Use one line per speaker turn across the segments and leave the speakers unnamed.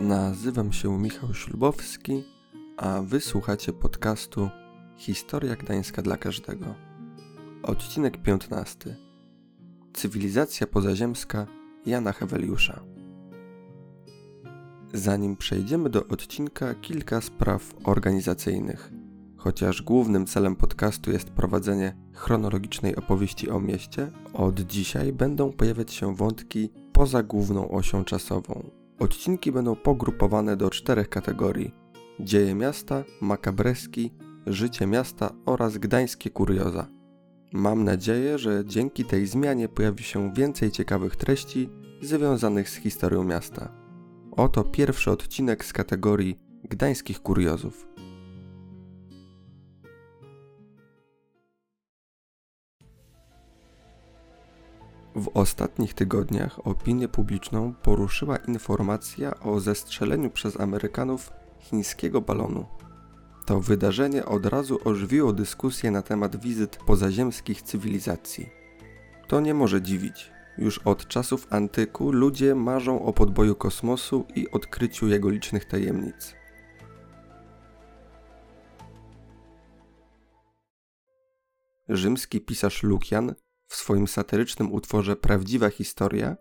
Nazywam się Michał Ślubowski, a wysłuchacie podcastu Historia Gdańska dla każdego. Odcinek 15. Cywilizacja pozaziemska Jana Heweliusza. Zanim przejdziemy do odcinka, kilka spraw organizacyjnych. Chociaż głównym celem podcastu jest prowadzenie chronologicznej opowieści o mieście, od dzisiaj będą pojawiać się wątki poza główną osią czasową. Odcinki będą pogrupowane do czterech kategorii: dzieje miasta, makabreski, życie miasta oraz gdańskie kurioza. Mam nadzieję, że dzięki tej zmianie pojawi się więcej ciekawych treści związanych z historią miasta. Oto pierwszy odcinek z kategorii gdańskich kuriozów. W ostatnich tygodniach opinię publiczną poruszyła informacja o zestrzeleniu przez Amerykanów chińskiego balonu. To wydarzenie od razu ożywiło dyskusję na temat wizyt pozaziemskich cywilizacji. To nie może dziwić. Już od czasów antyku ludzie marzą o podboju kosmosu i odkryciu jego licznych tajemnic. Rzymski pisarz Lukian w swoim satyrycznym utworze Prawdziwa historia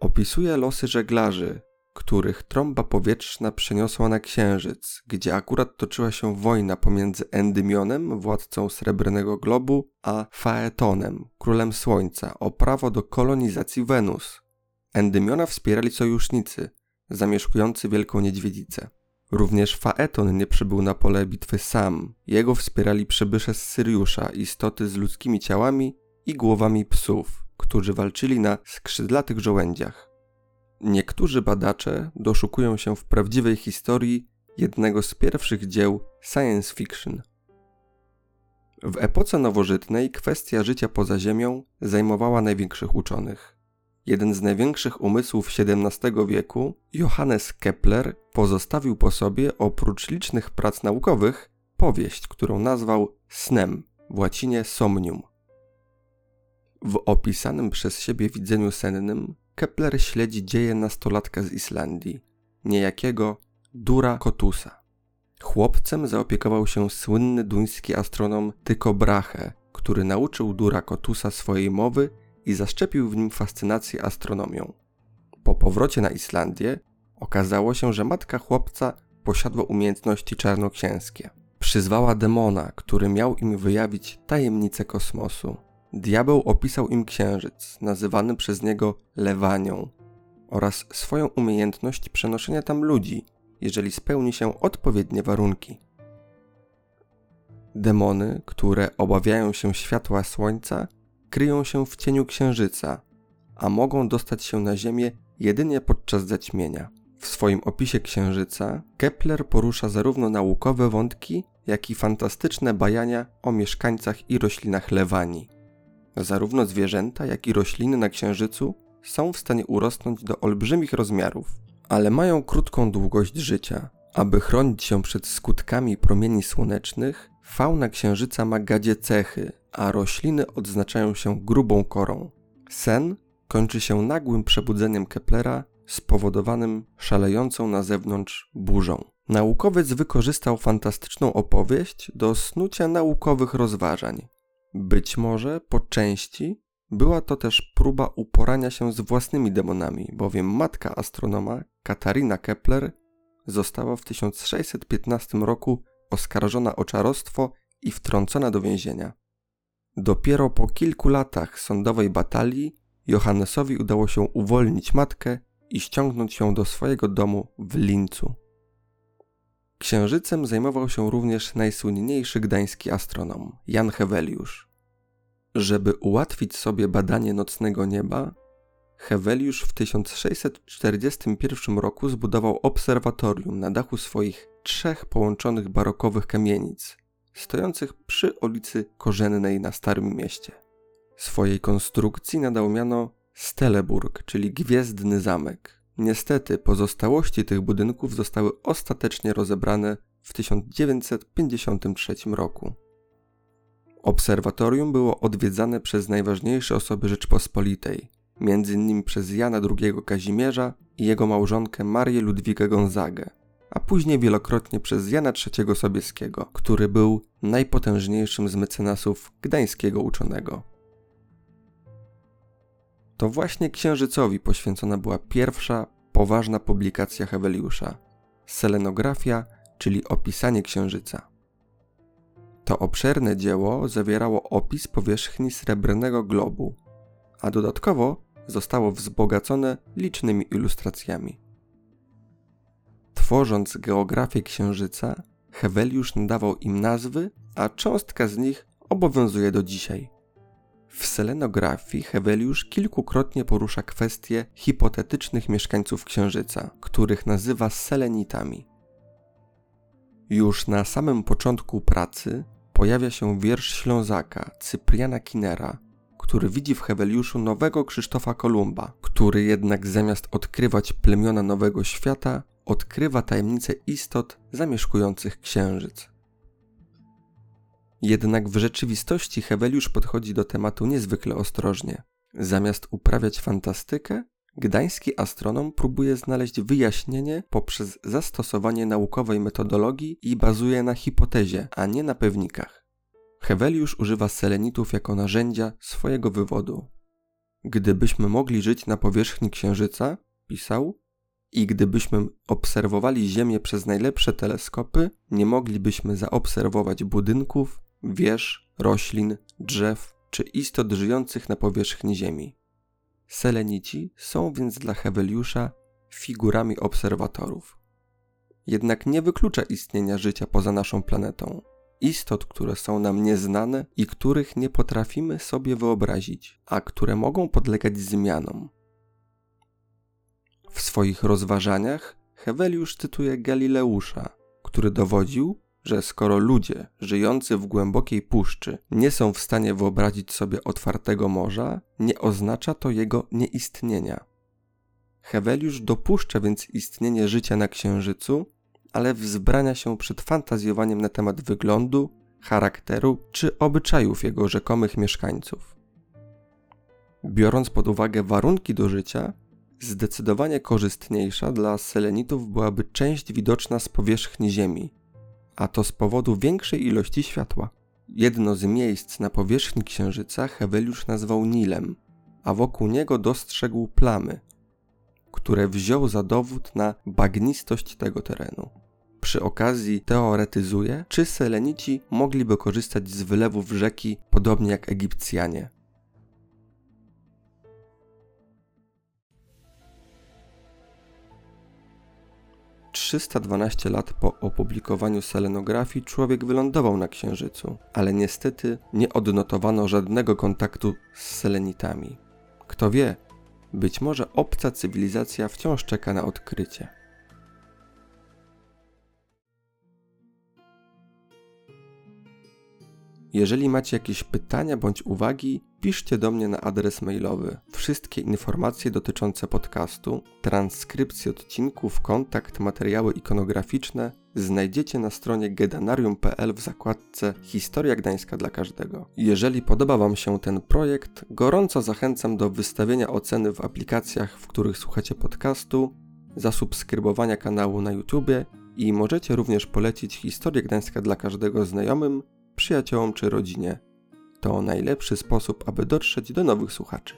opisuje losy żeglarzy, których trąba powietrzna przeniosła na Księżyc, gdzie akurat toczyła się wojna pomiędzy Endymionem, władcą Srebrnego Globu, a Faetonem, królem Słońca, o prawo do kolonizacji Wenus. Endymiona wspierali sojusznicy, zamieszkujący Wielką Niedźwiedzicę. Również Faeton nie przybył na pole bitwy sam. Jego wspierali przybysze z Syriusza, istoty z ludzkimi ciałami i głowami psów, którzy walczyli na skrzydlatych żołędziach. Niektórzy badacze doszukują się w prawdziwej historii jednego z pierwszych dzieł science fiction. W epoce nowożytnej kwestia życia poza Ziemią zajmowała największych uczonych. Jeden z największych umysłów XVII wieku, Johannes Kepler, pozostawił po sobie oprócz licznych prac naukowych powieść, którą nazwał snem, w łacinie somnium. W opisanym przez siebie widzeniu sennym Kepler śledzi dzieje nastolatka z Islandii, niejakiego Dura Kotusa. Chłopcem zaopiekował się słynny duński astronom Tycho Brahe, który nauczył Dura Kotusa swojej mowy i zaszczepił w nim fascynację astronomią. Po powrocie na Islandię okazało się, że matka chłopca posiadła umiejętności czarnoksięskie. Przyzwała demona, który miał im wyjawić tajemnice kosmosu. Diabeł opisał im księżyc, nazywany przez niego Lewanią, oraz swoją umiejętność przenoszenia tam ludzi, jeżeli spełni się odpowiednie warunki. Demony, które obawiają się światła słońca, kryją się w cieniu księżyca, a mogą dostać się na Ziemię jedynie podczas zaćmienia. W swoim opisie księżyca Kepler porusza zarówno naukowe wątki, jak i fantastyczne bajania o mieszkańcach i roślinach Lewanii. Zarówno zwierzęta, jak i rośliny na Księżycu są w stanie urosnąć do olbrzymich rozmiarów, ale mają krótką długość życia. Aby chronić się przed skutkami promieni słonecznych, fauna Księżyca ma gadzie cechy, a rośliny odznaczają się grubą korą. Sen kończy się nagłym przebudzeniem Keplera spowodowanym szalejącą na zewnątrz burzą. Naukowiec wykorzystał fantastyczną opowieść do snucia naukowych rozważań. Być może po części była to też próba uporania się z własnymi demonami, bowiem matka astronoma Katarina Kepler została w 1615 roku oskarżona o czarostwo i wtrącona do więzienia. Dopiero po kilku latach sądowej batalii Johannesowi udało się uwolnić matkę i ściągnąć ją do swojego domu w Lincu. Księżycem zajmował się również najsłynniejszy gdański astronom Jan Heweliusz. Żeby ułatwić sobie badanie nocnego nieba, Heweliusz w 1641 roku zbudował obserwatorium na dachu swoich trzech połączonych barokowych kamienic, stojących przy ulicy Korzennej na Starym Mieście. Swojej konstrukcji nadał miano Steleburg, czyli Gwiezdny Zamek. Niestety pozostałości tych budynków zostały ostatecznie rozebrane w 1953 roku. Obserwatorium było odwiedzane przez najważniejsze osoby Rzeczpospolitej, m.in. przez Jana II Kazimierza i jego małżonkę Marię Ludwigę Gonzagę, a później wielokrotnie przez Jana III Sobieskiego, który był najpotężniejszym z mecenasów gdańskiego uczonego. To właśnie księżycowi poświęcona była pierwsza poważna publikacja Heweliusza selenografia, czyli opisanie księżyca. To obszerne dzieło zawierało opis powierzchni srebrnego globu, a dodatkowo zostało wzbogacone licznymi ilustracjami. Tworząc geografię księżyca, Heweliusz nadawał im nazwy, a cząstka z nich obowiązuje do dzisiaj. W selenografii Heweliusz kilkukrotnie porusza kwestie hipotetycznych mieszkańców Księżyca, których nazywa selenitami. Już na samym początku pracy pojawia się wiersz Ślązaka Cypriana Kinera, który widzi w Heweliuszu nowego Krzysztofa Kolumba, który jednak zamiast odkrywać plemiona Nowego Świata, odkrywa tajemnice istot zamieszkujących Księżyc. Jednak w rzeczywistości Heweliusz podchodzi do tematu niezwykle ostrożnie. Zamiast uprawiać fantastykę, gdański astronom próbuje znaleźć wyjaśnienie poprzez zastosowanie naukowej metodologii i bazuje na hipotezie, a nie na pewnikach. Heweliusz używa selenitów jako narzędzia swojego wywodu. Gdybyśmy mogli żyć na powierzchni Księżyca, pisał, i gdybyśmy obserwowali Ziemię przez najlepsze teleskopy, nie moglibyśmy zaobserwować budynków, wież, roślin, drzew czy istot żyjących na powierzchni Ziemi. Selenici są więc dla Heweliusza figurami obserwatorów. Jednak nie wyklucza istnienia życia poza naszą planetą, istot, które są nam nieznane i których nie potrafimy sobie wyobrazić, a które mogą podlegać zmianom. W swoich rozważaniach Heweliusz cytuje Galileusza, który dowodził, że skoro ludzie żyjący w głębokiej puszczy nie są w stanie wyobrazić sobie otwartego morza, nie oznacza to jego nieistnienia. Heweliusz dopuszcza więc istnienie życia na Księżycu, ale wzbrania się przed fantazjowaniem na temat wyglądu, charakteru czy obyczajów jego rzekomych mieszkańców. Biorąc pod uwagę warunki do życia, zdecydowanie korzystniejsza dla selenitów byłaby część widoczna z powierzchni Ziemi, a to z powodu większej ilości światła. Jedno z miejsc na powierzchni Księżyca Heweliusz nazwał Nilem, a wokół niego dostrzegł plamy, które wziął za dowód na bagnistość tego terenu. Przy okazji teoretyzuje, czy Selenici mogliby korzystać z wylewów rzeki podobnie jak Egipcjanie. 312 lat po opublikowaniu selenografii człowiek wylądował na Księżycu, ale niestety nie odnotowano żadnego kontaktu z selenitami. Kto wie, być może obca cywilizacja wciąż czeka na odkrycie. Jeżeli macie jakieś pytania bądź uwagi, piszcie do mnie na adres mailowy. Wszystkie informacje dotyczące podcastu, transkrypcje odcinków, kontakt, materiały ikonograficzne znajdziecie na stronie gedanarium.pl w zakładce Historia Gdańska dla każdego. Jeżeli podoba Wam się ten projekt, gorąco zachęcam do wystawienia oceny w aplikacjach, w których słuchacie podcastu, zasubskrybowania kanału na YouTube i możecie również polecić Historię Gdańska dla każdego znajomym, przyjaciołom czy rodzinie. To najlepszy sposób, aby dotrzeć do nowych słuchaczy.